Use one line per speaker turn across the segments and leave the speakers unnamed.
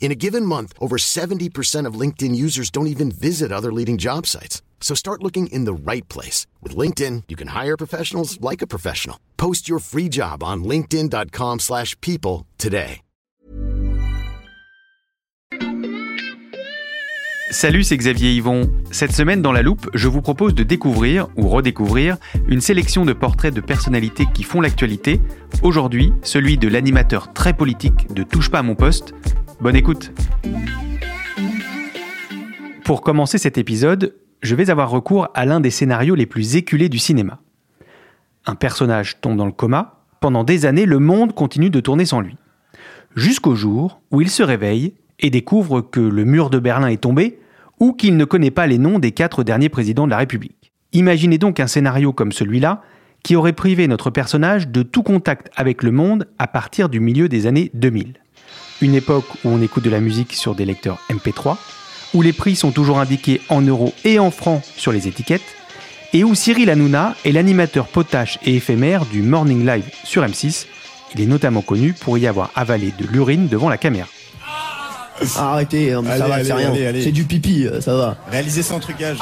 In a given month, over 70% of LinkedIn users don't even visit other leading job sites. So start looking in the right place. With LinkedIn, you can hire professionals like a professional. Post your free job on linkedin.com slash people today.
Salut, c'est Xavier Yvon. Cette semaine dans La Loupe, je vous propose de découvrir ou redécouvrir une sélection de portraits de personnalités qui font l'actualité. Aujourd'hui, celui de l'animateur très politique de Touche pas à mon poste. Bonne écoute. Pour commencer cet épisode, je vais avoir recours à l'un des scénarios les plus éculés du cinéma. Un personnage tombe dans le coma, pendant des années le monde continue de tourner sans lui. Jusqu'au jour où il se réveille et découvre que le mur de Berlin est tombé ou qu'il ne connaît pas les noms des quatre derniers présidents de la République. Imaginez donc un scénario comme celui-là qui aurait privé notre personnage de tout contact avec le monde à partir du milieu des années 2000. Une époque où on écoute de la musique sur des lecteurs MP3, où les prix sont toujours indiqués en euros et en francs sur les étiquettes, et où Cyril Hanouna est l'animateur potache et éphémère du Morning Live sur M6. Il est notamment connu pour y avoir avalé de l'urine devant la caméra.
Arrêtez, hein, ça
Allez,
va, c'est rien.
allez, allez.
C'est du pipi, euh, ça va.
Réaliser sans trucage.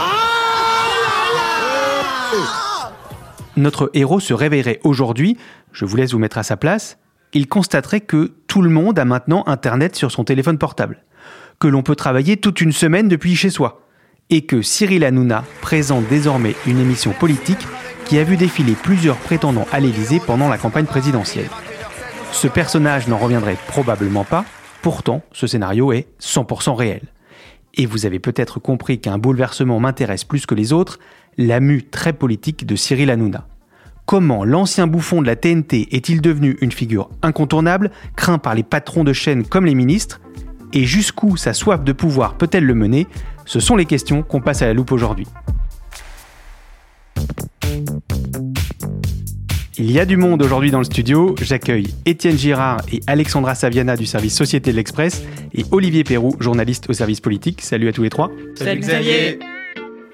Notre héros se réveillerait aujourd'hui, je vous laisse vous mettre à sa place, il constaterait que tout le monde a maintenant Internet sur son téléphone portable, que l'on peut travailler toute une semaine depuis chez soi, et que Cyril Hanouna présente désormais une émission politique qui a vu défiler plusieurs prétendants à l'Élysée pendant la campagne présidentielle. Ce personnage n'en reviendrait probablement pas, pourtant ce scénario est 100% réel. Et vous avez peut-être compris qu'un bouleversement m'intéresse plus que les autres, la mue très politique de Cyril Hanouna. Comment l'ancien bouffon de la TNT est-il devenu une figure incontournable, craint par les patrons de chaînes comme les ministres? Et jusqu'où sa soif de pouvoir peut-elle le mener? Ce sont les questions qu'on passe à la loupe aujourd'hui. Il y a du monde aujourd'hui dans le studio. J'accueille Étienne Girard et Alexandra Saviana du service Société de l'Express et Olivier Perrou, journaliste au service politique. Salut à tous les trois.
Salut Xavier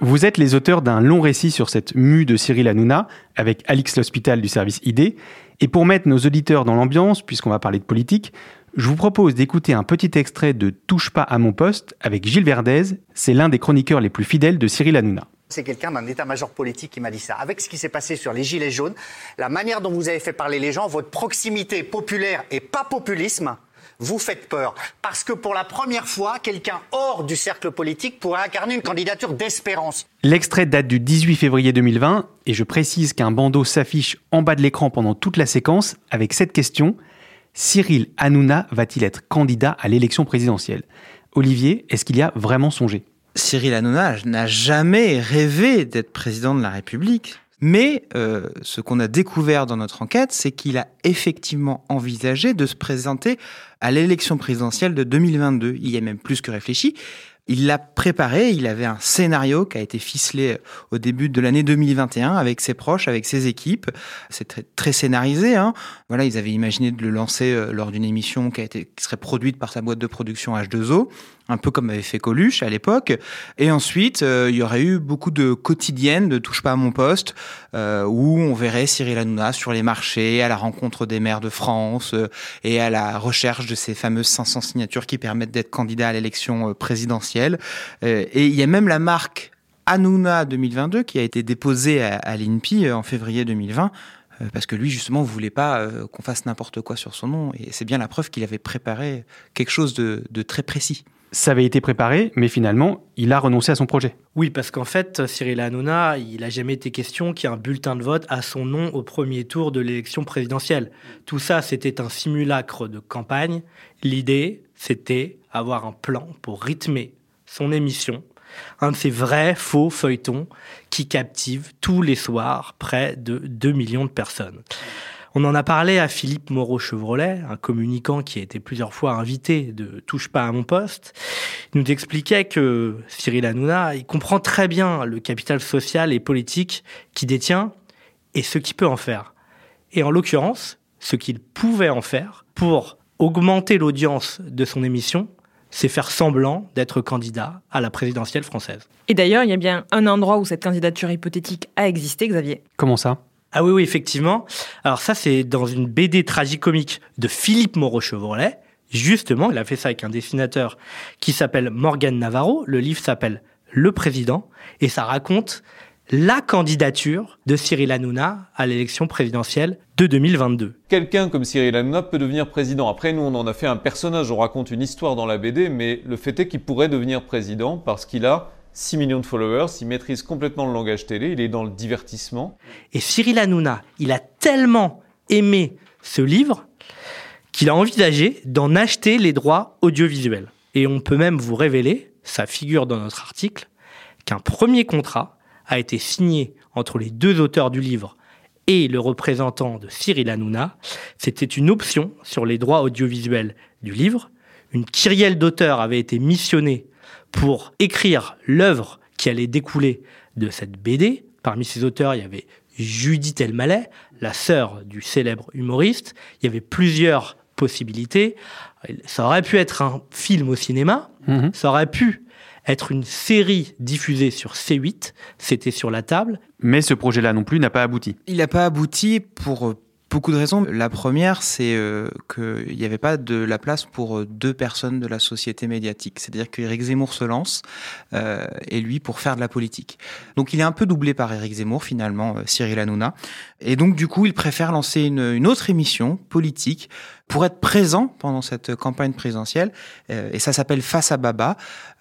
Vous êtes les auteurs d'un long récit sur cette mue de Cyril Hanouna avec Alix L'Hospital du service ID. Et pour mettre nos auditeurs dans l'ambiance, puisqu'on va parler de politique, je vous propose d'écouter un petit extrait de Touche pas à mon poste avec Gilles Verdez. C'est l'un des chroniqueurs les plus fidèles de Cyril Hanouna.
C'est quelqu'un d'un état-major politique qui m'a dit ça. Avec ce qui s'est passé sur les Gilets jaunes, la manière dont vous avez fait parler les gens, votre proximité populaire et pas populisme, vous faites peur. Parce que pour la première fois, quelqu'un hors du cercle politique pourrait incarner une candidature d'espérance.
L'extrait date du 18 février 2020 et je précise qu'un bandeau s'affiche en bas de l'écran pendant toute la séquence avec cette question Cyril Hanouna va-t-il être candidat à l'élection présidentielle? Olivier, est-ce qu'il y a vraiment songé?
Cyril Hanouna n'a jamais rêvé d'être président de la République. Mais euh, ce qu'on a découvert dans notre enquête, c'est qu'il a effectivement envisagé de se présenter à l'élection présidentielle de 2022. Il y a même plus que réfléchi. Il l'a préparé, il avait un scénario qui a été ficelé au début de l'année 2021 avec ses proches, avec ses équipes. C'est très, très scénarisé. Hein. Voilà, ils avaient imaginé de le lancer euh, lors d'une émission qui, a été, qui serait produite par sa boîte de production H2O, un peu comme avait fait Coluche à l'époque. Et ensuite, euh, il y aurait eu beaucoup de quotidiennes de Touche pas à mon poste, euh, où on verrait Cyril Hanouna sur les marchés, à la rencontre des maires de France euh, et à la recherche de ces fameuses 500 signatures qui permettent d'être candidat à l'élection présidentielle. Et il y a même la marque Hanouna 2022 qui a été déposée à, l'INPI en février 2020 euh, parce que lui justement voulait pas qu'on fasse n'importe quoi sur son nom et c'est bien la preuve qu'il avait préparé quelque chose de très précis.
Ça avait été préparé, mais finalement, il a renoncé à son projet.
Oui, parce qu'en fait, Cyril Hanouna, il n'a jamais été question qu'il y ait un bulletin de vote à son nom au premier tour de l'élection présidentielle. Tout ça, c'était un simulacre de campagne. L'idée, c'était avoir un plan pour rythmer son émission, un de ces vrais faux feuilletons qui captivent tous les soirs près de 2 millions de personnes. On en a parlé à Philippe Moreau-Chevrolet, un communicant qui a été plusieurs fois invité de Touche pas à mon poste. Il nous expliquait que Cyril Hanouna, il comprend très bien le capital social et politique qu'il détient et ce qu'il peut en faire. Et en l'occurrence, ce qu'il pouvait en faire pour augmenter l'audience de son émission, c'est faire semblant d'être candidat à la présidentielle française.
Et d'ailleurs, il y a bien un endroit où cette candidature hypothétique a existé, Xavier.
Comment ça?
Ah oui, oui, effectivement. Alors ça, c'est dans une BD tragicomique de Philippe Moreau-Chevrolet. Justement, il a fait ça avec un dessinateur qui s'appelle Morgan Navarro. Le livre s'appelle Le Président et ça raconte la candidature de Cyril Hanouna à l'élection présidentielle de 2022.
Quelqu'un comme Cyril Hanouna peut devenir président. Après, nous, on en a fait un personnage, on raconte une histoire dans la BD, mais le fait est qu'il pourrait devenir président parce qu'il a 6 millions de followers, il maîtrise complètement le langage télé, il est dans le divertissement.
Et Cyril Hanouna, il a tellement aimé ce livre qu'il a envisagé d'en acheter les droits audiovisuels. Et on peut même vous révéler, ça figure dans notre article, qu'un premier contrat a été signé entre les deux auteurs du livre et le représentant de Cyril Hanouna. C'était une option sur les droits audiovisuels du livre. Une kyrielle d'auteurs avait été missionnée pour écrire l'œuvre qui allait découler de cette BD. Parmi ces auteurs, il y avait Judith Elmaleh, la sœur du célèbre humoriste. Il y avait plusieurs possibilités. Ça aurait pu être un film au cinéma,
Mhm.
ça aurait pu être une série diffusée sur C8, c'était sur la table.
Mais ce projet-là non plus n'a pas abouti.
Il n'a pas abouti pour beaucoup de raisons. La première, c'est euh, qu'il n'y avait pas de la place pour euh, deux personnes de la société médiatique. C'est-à-dire qu'Éric Zemmour se lance, euh, et lui pour faire de la politique. Donc il est un peu doublé par Éric Zemmour, finalement, euh, Cyril Hanouna. Et donc du coup, il préfère lancer une, une autre émission politique pour être présent pendant cette campagne présidentielle. Euh, et ça s'appelle Face à Baba.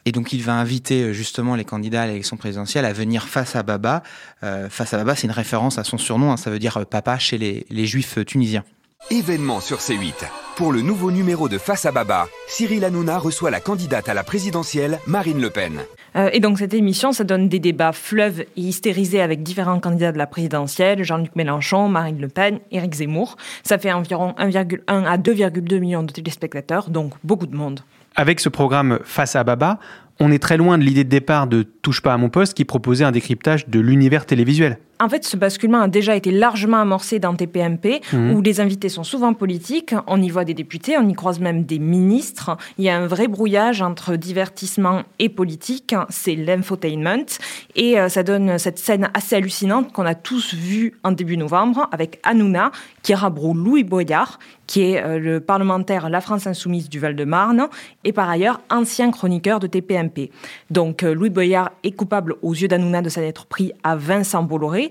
Et donc il va inviter euh, justement les candidats à l'élection présidentielle à venir face à Baba. Euh, face à Baba, c'est une référence à son surnom, hein, ça veut dire papa chez les, les juifs tunisiens.
Événement sur C8. Pour le nouveau numéro de Face à Baba, Cyril Hanouna reçoit la candidate à la présidentielle, Marine Le Pen.
Euh, et donc cette émission, ça donne des débats fleuves et hystérisés avec différents candidats de la présidentielle, Jean-Luc Mélenchon, Marine Le Pen, Éric Zemmour. Ça fait environ 1,1 à 2,2 millions de téléspectateurs, donc beaucoup de monde.
Avec ce programme Face à Baba, on est très loin de l'idée de départ de Touche pas à mon poste qui proposait un décryptage de l'univers télévisuel.
En fait, ce basculement a déjà été largement amorcé dans TPMP,
Mhm.
où les invités sont souvent politiques. On y voit des députés, on y croise même des ministres. Il y a un vrai brouillage entre divertissement et politique. C'est l'infotainment. Et euh, ça donne cette scène assez hallucinante qu'on a tous vue en début novembre avec Hanouna, qui rabroue Louis Boyard, qui est euh, le parlementaire La France Insoumise du Val-de-Marne, et par ailleurs ancien chroniqueur de TPMP. Donc euh, Louis Boyard est coupable aux yeux d'Hanouna de s'en être pris à Vincent Bolloré,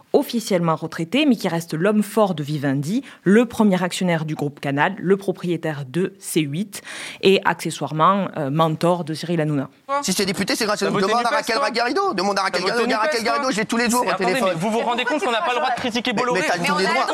officiellement retraité, mais qui reste l'homme fort de Vivendi, le premier actionnaire du groupe Canal, le propriétaire de C8 et accessoirement euh, mentor de Cyril Hanouna.
Si c'est député, c'est grâce à nous.
voté
Demande à Raquel Garrido. Demande à Raquel Garrido. Raquel Garrido, j'ai tous les jours au
Attendez,
téléphone.
mais vous vous rendez compte qu'on n'a pas le droit de critiquer Bolloré
Mais t'as tous les droits.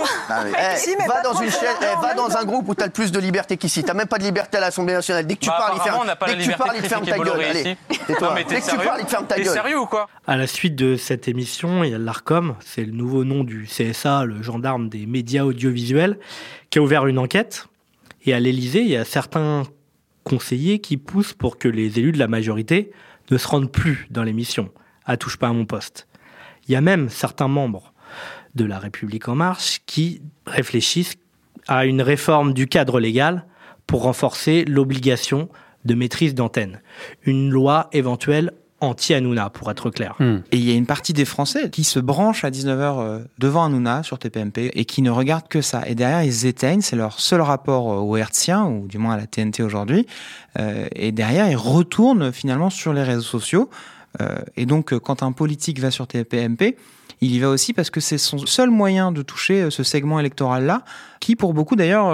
Mais,
si, mais
va dans une
de
chaîne, eh, va dans un groupe où t'as le plus de liberté qu'ici. T'as même pas de liberté à l'Assemblée nationale. Dès que tu
Bah,
parles, il ferme. ta gueule. Allez, Dès que tu
sérieux
parles, il ferme ta
T'es
gueule.
sérieux ou quoi?
À la suite de cette émission, il y a l'ARCOM, c'est le nouveau nom du CSA, le gendarme des médias audiovisuels, qui a ouvert une enquête. Et à l'Élysée, il y a certains conseillers qui poussent pour que les élus de la majorité ne se rendent plus dans l'émission, à Touche pas à mon poste. Il y a même certains membres de la République en marche qui réfléchissent à une réforme du cadre légal pour renforcer l'obligation de maîtrise d'antenne. Une loi éventuelle anti-Hanouna, pour être clair.
Hmm.
Et il y a une partie des Français qui se branchent à 19h euh, devant Hanouna sur TPMP et qui ne regardent que ça. Et derrière, ils éteignent, c'est leur seul rapport euh, au hertzien, ou du moins à la TNT aujourd'hui. Euh, et derrière, ils retournent finalement sur les réseaux sociaux. Euh, et donc, euh, quand un politique va sur TPMP, il y va aussi parce que c'est son seul moyen de toucher euh, ce segment électoral-là, qui pour beaucoup d'ailleurs,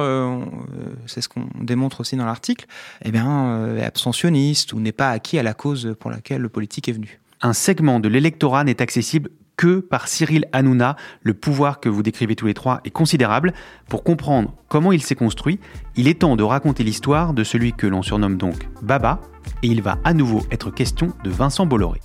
c'est ce qu'on démontre aussi dans l'article, eh bien, est abstentionniste ou n'est pas acquis à la cause pour laquelle le politique est venu.
Un segment de l'électorat n'est accessible que par Cyril Hanouna. Le pouvoir que vous décrivez tous les trois est considérable. Pour comprendre comment il s'est construit, il est temps de raconter l'histoire de celui que l'on surnomme donc Baba, et il va à nouveau être question de Vincent Bolloré.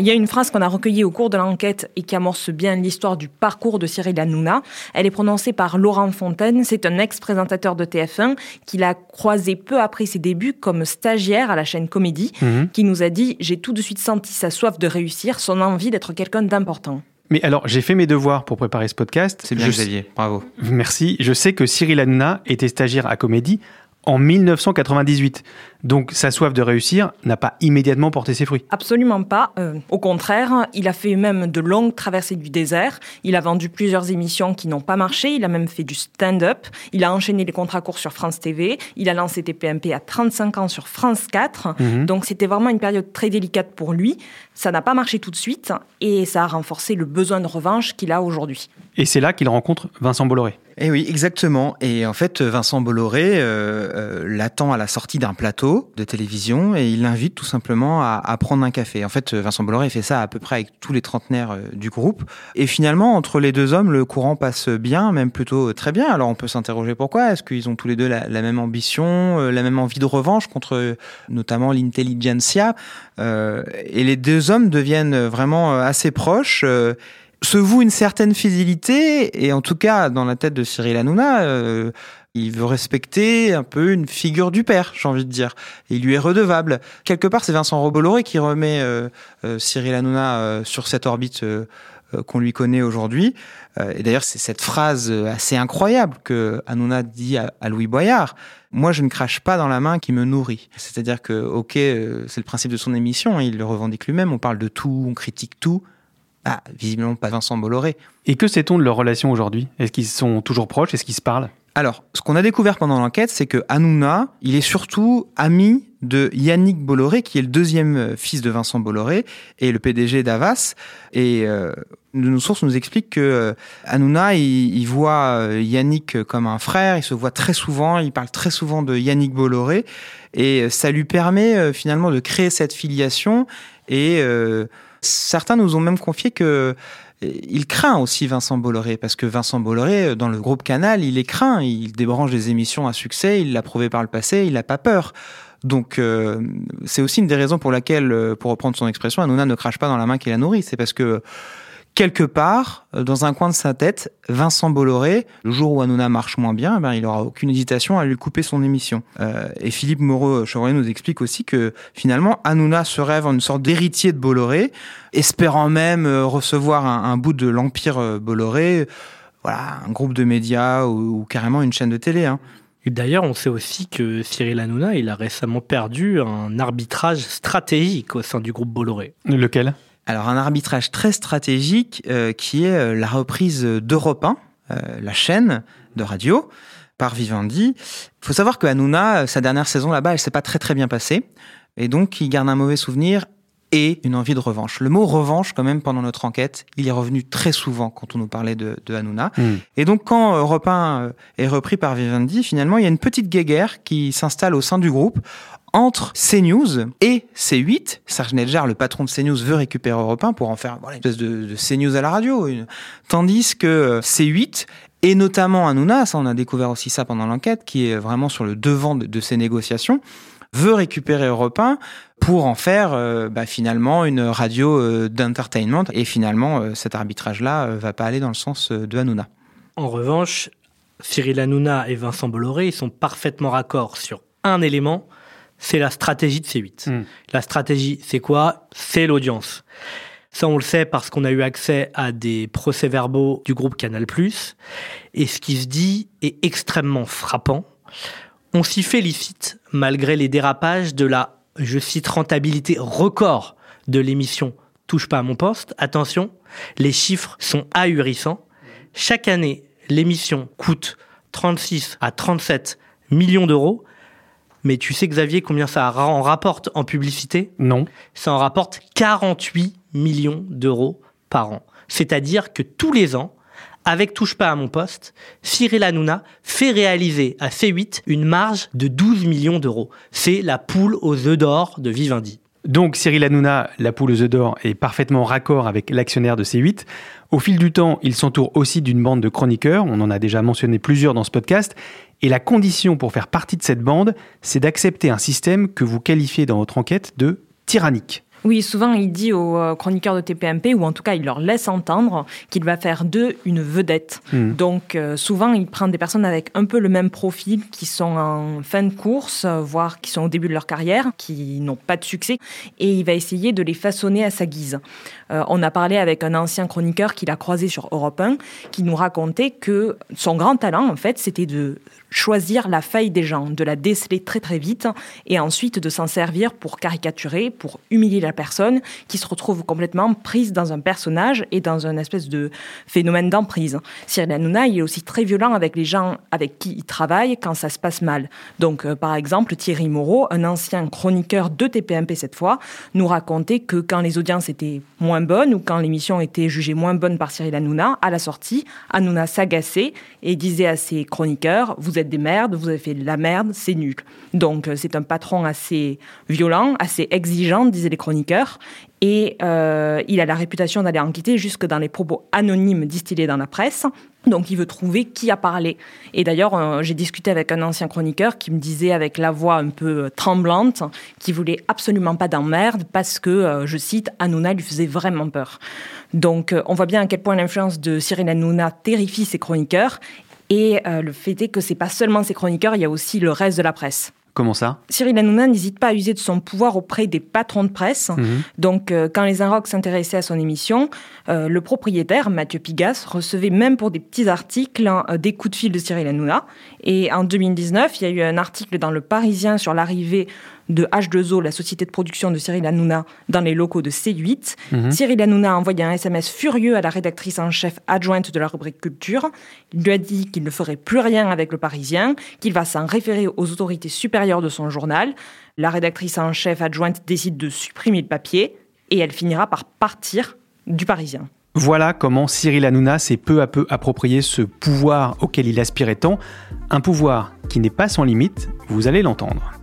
Il y a une phrase qu'on a recueillie au cours de l'enquête et qui amorce bien l'histoire du parcours de Cyril Hanouna. Elle est prononcée par Laurent Fontaine. C'est un ex-présentateur de TF1 qu'il a croisé peu après ses débuts comme stagiaire à la chaîne Comédie,
Mhm.
qui nous a dit J'ai tout de suite senti sa soif de réussir, son envie d'être quelqu'un d'important.
Mais alors, j'ai fait mes devoirs pour préparer ce podcast.
C'est bien,
Je-
Xavier. Bravo.
Merci. Je sais que Cyril Hanouna était stagiaire à Comédie en 1998. Donc, sa soif de réussir n'a pas immédiatement porté ses fruits.
Absolument pas. Euh, au contraire, il a fait même de longues traversées du désert. Il a vendu plusieurs émissions qui n'ont pas marché. Il a même fait du stand-up. Il a enchaîné les contrats courts sur France TV. Il a lancé TPMP à 35 ans sur France 4.
Mhm.
Donc c'était vraiment une période très délicate pour lui. Ça n'a pas marché tout de suite et ça a renforcé le besoin de revanche qu'il a aujourd'hui.
Et c'est là qu'il rencontre Vincent Bolloré.
Eh oui, exactement. Et en fait, Vincent Bolloré euh, euh, l'attend à la sortie d'un plateau de télévision et il l'invite tout simplement à, prendre un café. En fait, Vincent Bolloré fait ça à peu près avec tous les trentenaires euh, du groupe. Et finalement, entre les deux hommes, le courant passe bien, même plutôt très bien. Alors on peut s'interroger pourquoi. Est-ce qu'ils ont tous les deux la, la même ambition, euh, la même envie de revanche contre euh, notamment l'intelligentsia Et les deux hommes deviennent vraiment assez proches. se voue une certaine fidélité, et en tout cas, dans la tête de Cyril Hanouna, il veut respecter un peu une figure du père, j'ai envie de dire. Il lui est redevable. Quelque part, c'est Vincent Robolloré qui remet euh, euh, Cyril Hanouna euh, sur cette orbite qu'on lui connaît aujourd'hui. Et d'ailleurs, c'est cette phrase assez incroyable que Hanouna dit à, à Louis Boyard. Moi, je ne crache pas dans la main qui me nourrit. C'est-à-dire que, ok, c'est le principe de son émission, il le revendique lui-même, on parle de tout, on critique tout. Ah, visiblement pas Vincent Bolloré.
Et que sait-on de leur relation aujourd'hui? Est-ce qu'ils sont toujours proches? Est-ce qu'ils se parlent?
Alors, ce qu'on a découvert pendant l'enquête, c'est que Hanouna, il est surtout ami de Yannick Bolloré, qui est le deuxième euh, fils de Vincent Bolloré et le PDG d'Avas. Et euh, nos sources nous expliquent que euh, Hanouna, il, voit euh, Yannick comme un frère, il se voit très souvent, il parle très souvent de Yannick Bolloré, et ça lui permet finalement de créer cette filiation. Et euh, certains nous ont même confié que il craint aussi Vincent Bolloré, parce que Vincent Bolloré, dans le groupe Canal, il est craint, il débranche des émissions à succès, il l'a prouvé par le passé, il n'a pas peur. Donc euh, c'est aussi une des raisons pour laquelle, euh, pour reprendre son expression, Hanouna ne crache pas dans la main qui la nourrit. C'est parce que quelque part, euh, dans un coin de sa tête, Vincent Bolloré, le jour où Hanouna marche moins bien, eh ben, il aura aucune hésitation à lui couper son émission. Euh, et Philippe Moreau-Chevrolet nous explique aussi que finalement, Hanouna se rêve en une sorte d'héritier de Bolloré, espérant même euh, recevoir un, un bout de l'empire euh, Bolloré, voilà, un groupe de médias ou, ou carrément une chaîne de télé. Hein.
Et D'ailleurs, on sait aussi que Cyril Hanouna, il a récemment perdu un arbitrage stratégique au sein du groupe Bolloré.
Lequel?
Alors un arbitrage très stratégique euh, qui est euh, la reprise d'Europe 1, euh, la chaîne de radio, par Vivendi. Il faut savoir que Hanouna, euh, sa dernière saison là-bas, elle s'est pas très très bien passée. Et donc, il garde un mauvais souvenir et une envie de revanche. Le mot revanche, quand même, pendant notre enquête, il est revenu très souvent quand on nous parlait de, de Hanouna.
Hmm.
Et donc, quand Europe 1 euh, est repris par Vivendi, finalement, il y a une petite guéguerre qui s'installe au sein du groupe entre CNews et C8. Serge Nedjar, le patron de CNews, veut récupérer Europe 1 pour en faire voilà, une espèce de, de CNews à la radio. Une- Tandis que euh, C8 et notamment Hanouna, ça on a découvert aussi ça pendant l'enquête, qui est vraiment sur le devant de, de ces négociations, veut récupérer Europe 1 pour en faire euh, bah, finalement une radio euh, d'entertainment. Et finalement, euh, cet arbitrage-là euh, va pas aller dans le sens de Hanouna.
En revanche, Cyril Hanouna et Vincent Bolloré, ils sont parfaitement raccords sur un élément, c'est la stratégie de C8.
Mm.
La stratégie, c'est quoi? C'est l'audience. Ça, on le sait parce qu'on a eu accès à des procès-verbaux du groupe Canal+. Et ce qui se dit est extrêmement frappant. On s'y félicite malgré les dérapages de la, je cite, rentabilité record de l'émission Touche pas à mon poste. Attention, les chiffres sont ahurissants. Chaque année, l'émission coûte 36 à 37 millions d'euros Mais tu sais, Xavier, combien ça en rapporte en publicité?
Non.
Ça en rapporte 48 millions d'euros par an. C'est-à-dire que tous les ans, avec Touche pas à mon poste, Cyril Hanouna fait réaliser à C8 une marge de 12 millions d'euros. C'est la poule aux œufs d'or de Vivendi.
Donc Cyril Hanouna, la poule aux œufs d'or, est parfaitement raccord avec l'actionnaire de C8. Au fil du temps, il s'entoure aussi d'une bande de chroniqueurs, on en a déjà mentionné plusieurs dans ce podcast, et la condition pour faire partie de cette bande, c'est d'accepter un système que vous qualifiez dans votre enquête de tyrannique.
Oui, souvent il dit aux euh, chroniqueurs de TPMP, ou en tout cas il leur laisse entendre qu'il va faire d'eux une vedette.
Hmm.
Donc euh, souvent il prend des personnes avec un peu le même profil, qui sont en fin de course, euh, voire qui sont au début de leur carrière, qui n'ont pas de succès, et il va essayer de les façonner à sa guise. Euh, on a parlé avec un ancien chroniqueur qu'il a croisé sur Europe 1, qui nous racontait que son grand talent, en fait, c'était de choisir la faille des gens, de la déceler très très vite et ensuite de s'en servir pour caricaturer, pour humilier la personne qui se retrouve complètement prise dans un personnage et dans un espèce de phénomène d'emprise. Cyril Hanouna, il est aussi très violent avec les gens avec qui il travaille quand ça se passe mal. Donc, euh, par exemple, Thierry Moreau, un ancien chroniqueur de TPMP cette fois, nous racontait que quand les audiences étaient moins bonnes ou quand l'émission était jugée moins bonne par Cyril Hanouna, à la sortie, Hanouna s'agaçait et disait à ses chroniqueurs Vous êtes des merdes, vous avez fait de la merde, c'est nul. Donc, euh, c'est un patron assez violent, assez exigeant, disaient les chroniqueurs. Et euh, il a la réputation d'aller enquêter jusque dans les propos anonymes distillés dans la presse. Donc il veut trouver qui a parlé. Et d'ailleurs, euh, j'ai discuté avec un ancien chroniqueur qui me disait avec la voix un peu euh, tremblante qu'il voulait absolument pas d'emmerde parce que, je cite, Hanouna lui faisait vraiment peur. Donc on voit bien à quel point l'influence de Cyril Hanouna terrifie ses chroniqueurs. Et le fait est que c'est pas seulement ses chroniqueurs, il y a aussi le reste de la presse.
Comment ça?
Cyril Hanouna n'hésite pas à user de son pouvoir auprès des patrons de presse.
Mhm.
Donc, euh, quand les Inrocks s'intéressaient à son émission, euh, le propriétaire, Mathieu Pigas, recevait même pour des petits articles hein, euh, des coups de fil de Cyril Hanouna. Et en 2019, il y a eu un article dans Le Parisien sur l'arrivée de H2O, la société de production de Cyril Hanouna, dans les locaux de C8.
Mhm.
Cyril Hanouna a envoyé un SMS furieux à la rédactrice en chef adjointe de la rubrique culture. Il lui a dit qu'il ne ferait plus rien avec le Parisien, qu'il va s'en référer aux autorités supérieures de son journal. La rédactrice en chef adjointe décide de supprimer le papier et elle finira par partir du Parisien.
Voilà comment Cyril Hanouna s'est peu à peu approprié ce pouvoir auquel il aspirait tant, un pouvoir qui n'est pas sans limite, vous allez l'entendre.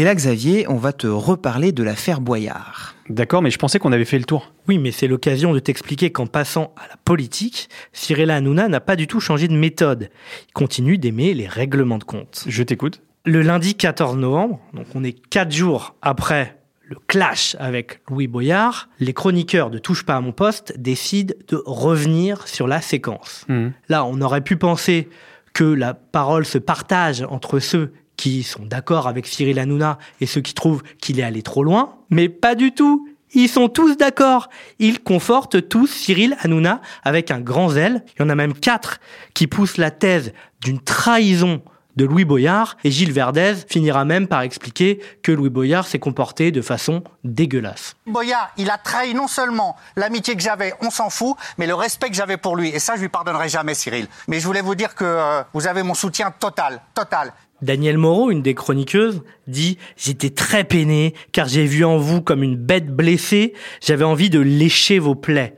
Et là, Xavier, on va te reparler de l'affaire Boyard.
D'accord, mais je pensais qu'on avait fait le tour.
Oui, mais c'est l'occasion de t'expliquer qu'en passant à la politique, Cyril Hanouna n'a pas du tout changé de méthode. Il continue d'aimer les règlements de compte.
Je t'écoute.
Le lundi 14 novembre, donc on est quatre jours après le clash avec Louis Boyard, les chroniqueurs de Touche pas à mon poste décident de revenir sur la séquence.
Mhm.
Là, on aurait pu penser que la parole se partage entre ceux qui sont d'accord avec Cyril Hanouna et ceux qui trouvent qu'il est allé trop loin, mais pas du tout. Ils sont tous d'accord. Ils confortent tous Cyril Hanouna avec un grand zèle. Il y en a même quatre qui poussent la thèse d'une trahison de Louis Boyard et Gilles Verdez finira même par expliquer que Louis Boyard s'est comporté de façon dégueulasse.
Boyard, il a trahi non seulement l'amitié que j'avais, on s'en fout, mais le respect que j'avais pour lui. Et ça, je lui pardonnerai jamais, Cyril. Mais je voulais vous dire que euh, vous avez mon soutien total, total.
Danielle Moreau, une des chroniqueuses, dit J'étais très peiné car j'ai vu en vous comme une bête blessée, j'avais envie de lécher vos plaies.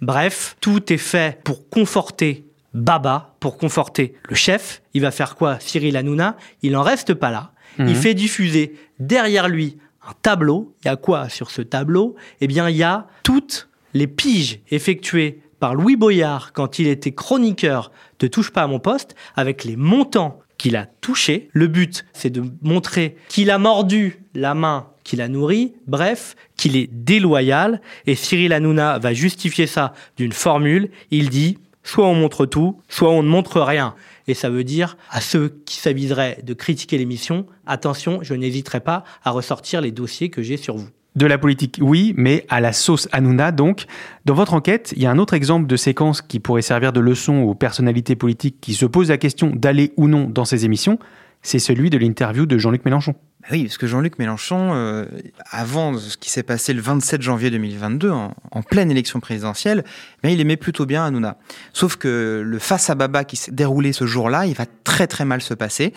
Bref, tout est fait pour conforter Baba, pour conforter le chef. Il va faire quoi Cyril Hanouna? Il n'en reste pas là.
Mhm.
Il fait diffuser derrière lui un tableau. Il y a quoi sur ce tableau? Eh bien, il y a toutes les piges effectuées par Louis Boyard quand il était chroniqueur de Touche pas à mon poste, avec les montants qu'il a touchés. Le but, c'est de montrer qu'il a mordu la main qu'il a nourrie, bref, qu'il est déloyal. Et Cyril Hanouna va justifier ça d'une formule. Il dit, soit on montre tout, soit on ne montre rien. Et ça veut dire à ceux qui s'aviseraient de critiquer l'émission, attention, je n'hésiterai pas à ressortir les dossiers que j'ai sur vous.
De la politique, oui, mais à la sauce Hanouna, donc. Dans votre enquête, il y a un autre exemple de séquence qui pourrait servir de leçon aux personnalités politiques qui se posent la question d'aller ou non dans ces émissions. c'est celui de l'interview de Jean-Luc Mélenchon.
Bah oui, parce que Jean-Luc Mélenchon, euh, avant ce qui s'est passé le 27 janvier 2022, en, pleine élection présidentielle, eh il aimait plutôt bien Hanouna. Sauf que le face à Baba qui s'est déroulé ce jour-là, il va très très mal se passer.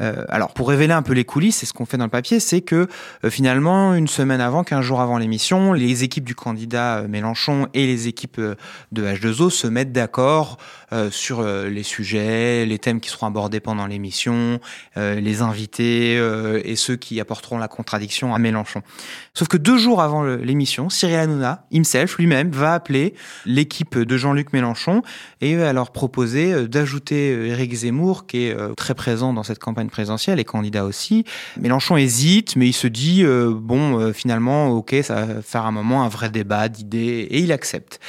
Euh, alors, pour révéler un peu les coulisses, c'est ce qu'on fait dans le papier, c'est que euh, finalement, une semaine avant, quinze jours avant l'émission, les équipes du candidat euh, Mélenchon et les équipes de H2O se mettent d'accord sur les sujets, les thèmes qui seront abordés pendant l'émission, les invités et ceux qui apporteront la contradiction à Mélenchon. Sauf que deux jours avant l'émission, Cyril Hanouna, himself, lui-même, va appeler l'équipe de Jean-Luc Mélenchon et va leur proposer d'ajouter Éric Zemmour, qui est très présent dans cette campagne présidentielle et candidat aussi. Mélenchon hésite, mais il se dit euh, bon, euh, finalement, ok, ça va faire un moment un vrai débat d'idées et il accepte.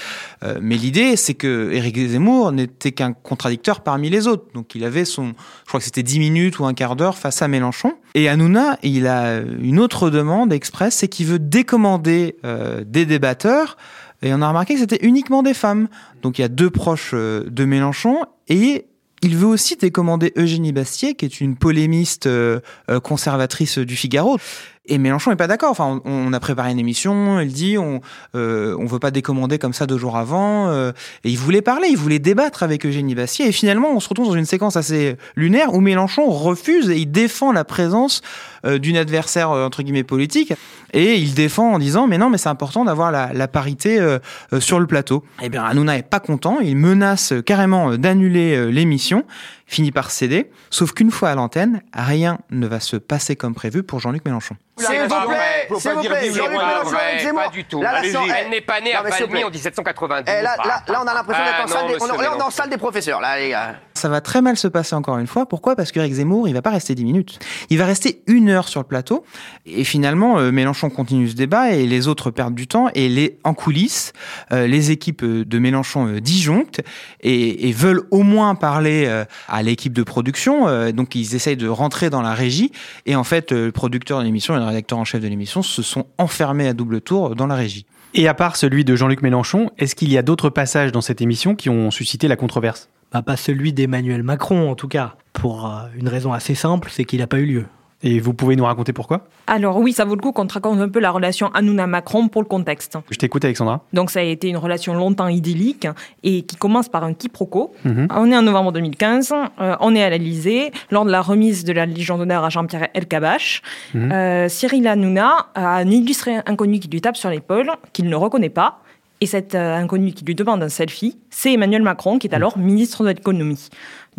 Euh, mais l'idée, c'est que Éric Zemmour n'était qu'un contradicteur parmi les autres. Donc il avait son, je crois que c'était 10 minutes ou un quart d'heure face à Mélenchon. Et Hanouna, il a une autre demande express, c'est qu'il veut décommander des débatteurs. Et on a remarqué que c'était uniquement des femmes. Donc il y a deux proches de Mélenchon et il veut aussi décommander Eugénie Bastier, qui est une polémiste euh, euh, conservatrice du Figaro. Et Mélenchon n'est pas d'accord. Enfin, on, a préparé une émission. Il dit on euh, on veut pas décommander comme ça deux jours avant. Euh, et il voulait parler, il voulait débattre avec Eugénie Bastier. Et finalement, on se retrouve dans une séquence assez lunaire où Mélenchon refuse et il défend la présence euh, d'une adversaire euh, entre guillemets politique. Et il défend en disant mais non, mais c'est important d'avoir la, la, parité euh, sur le plateau. Eh bien, Hanouna est pas content. Il menace carrément d'annuler l'émission finit par céder. Sauf qu'une fois à l'antenne, rien ne va se passer comme prévu pour Jean-Luc Mélenchon.
S'il vous plaît, s'il vous plaît, Jean-Luc Mélenchon Pas du tout. Elle n'est pas née à Palmy en 1790.
Eh, là, là, on a l'impression d'être en salle des... On, est en salle des professeurs, là, les gars.
Ça va très mal se passer encore une fois. Pourquoi? Parce qu'Éric Zemmour, il va pas rester 10 minutes. Il va rester une heure sur le plateau. Et finalement, euh, Mélenchon continue ce débat et les autres perdent du temps. Et les, en coulisses, euh, les équipes de Mélenchon euh, disjonctent et, et, veulent au moins parler à l'équipe de production. Euh, donc ils essayent de rentrer dans la régie. Et en fait, euh, le producteur de l'émission le rédacteur en chef de l'émission se sont enfermés à double tour dans la régie.
Et à part celui de Jean-Luc Mélenchon, est-ce qu'il y a d'autres passages dans cette émission qui ont suscité la controverse?
Bah, Pas celui d'Emmanuel Macron, en tout cas. Pour euh, une raison assez simple, c'est qu'il n'a pas eu lieu.
Et vous pouvez nous raconter pourquoi?
Alors oui, ça vaut le coup qu'on te raconte un peu la relation Hanouna-Macron pour le contexte.
Je t'écoute Alexandra.
Donc ça a été une relation longtemps idyllique et qui commence par un quiproquo. Mhm. On est en novembre 2015, euh, on est à l'Elysée, lors de la remise de la Légion d'honneur à Jean-Pierre Elkabach. Mhm. Euh, Cyril Hanouna a un illustré inconnu qui lui tape sur l'épaule, qu'il ne reconnaît pas. Et cet euh, inconnu qui lui demande un selfie, c'est Emmanuel Macron, qui est mhm. alors ministre de l'économie.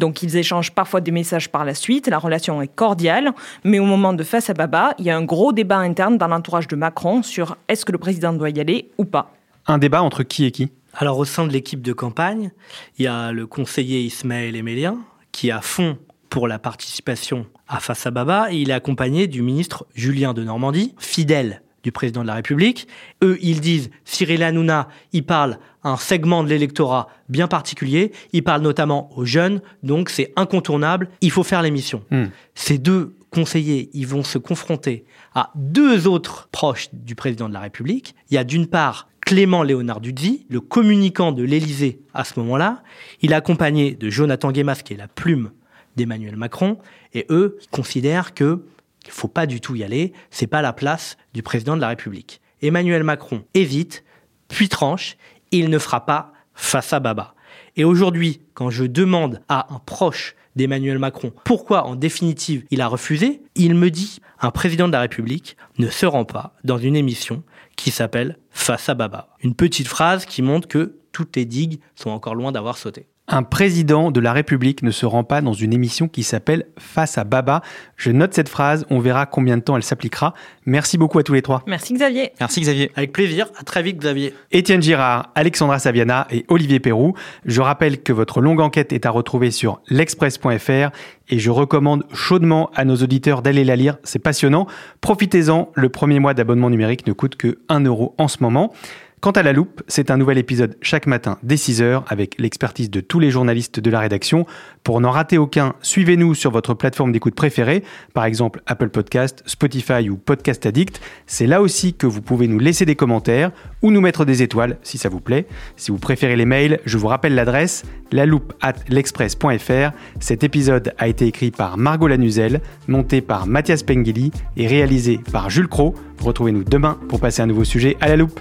Donc ils échangent parfois des messages par la suite, la relation est cordiale, mais au moment de face à Baba, il y a un gros débat interne dans l'entourage de Macron sur est-ce que le président doit y aller ou pas.
Un débat entre qui et qui?
Alors au sein de l'équipe de campagne, il y a le conseiller Ismaël Emélien qui a fond pour la participation à Face à Baba et il est accompagné du ministre Julien de Normandie, fidèle du président de la République. Eux, ils disent, Cyril Hanouna, il parle à un segment de l'électorat bien particulier, il parle notamment aux jeunes, donc c'est incontournable, il faut faire l'émission. Hmm. Ces deux conseillers, ils vont se confronter à deux autres proches du président de la République. Il y a d'une part Clément Léonard Dudzi, le communicant de l'Élysée à ce moment-là. Il est accompagné de Jonathan Guémas, qui est la plume d'Emmanuel Macron, et eux considèrent que il faut pas du tout y aller, c'est pas la place du président de la République. Emmanuel Macron évite, puis tranche, il ne fera pas face à Baba. Et aujourd'hui, quand je demande à un proche d'Emmanuel Macron pourquoi en définitive il a refusé, il me dit un président de la République ne se rend pas dans une émission qui s'appelle Face à Baba. Une petite phrase qui montre que toutes les digues sont encore loin d'avoir sauté.
Un président de la République ne se rend pas dans une émission qui s'appelle Face à Baba. Je note cette phrase, on verra combien de temps elle s'appliquera. Merci beaucoup à tous les trois.
Merci Xavier.
Merci Xavier.
Avec plaisir, à très vite Xavier.
Étienne Girard, Alexandra Saviana et Olivier Perrou. Je rappelle que votre longue enquête est à retrouver sur l'express.fr et je recommande chaudement à nos auditeurs d'aller la lire, c'est passionnant. Profitez-en, le premier mois d'abonnement numérique ne coûte que 1 euro en ce moment. Quant à La Loupe, c'est un nouvel épisode chaque matin dès 6h avec l'expertise de tous les journalistes de la rédaction. Pour n'en rater aucun, suivez-nous sur votre plateforme d'écoute préférée, par exemple Apple Podcast, Spotify ou Podcast Addict. C'est là aussi que vous pouvez nous laisser des commentaires ou nous mettre des étoiles si ça vous plaît. Si vous préférez les mails, je vous rappelle l'adresse loupe at l'express.fr. Cet épisode a été écrit par Margot Lanuzel, monté par Mathias Pengili et réalisé par Jules Cro. Retrouvez-nous demain pour passer un nouveau sujet à la loupe.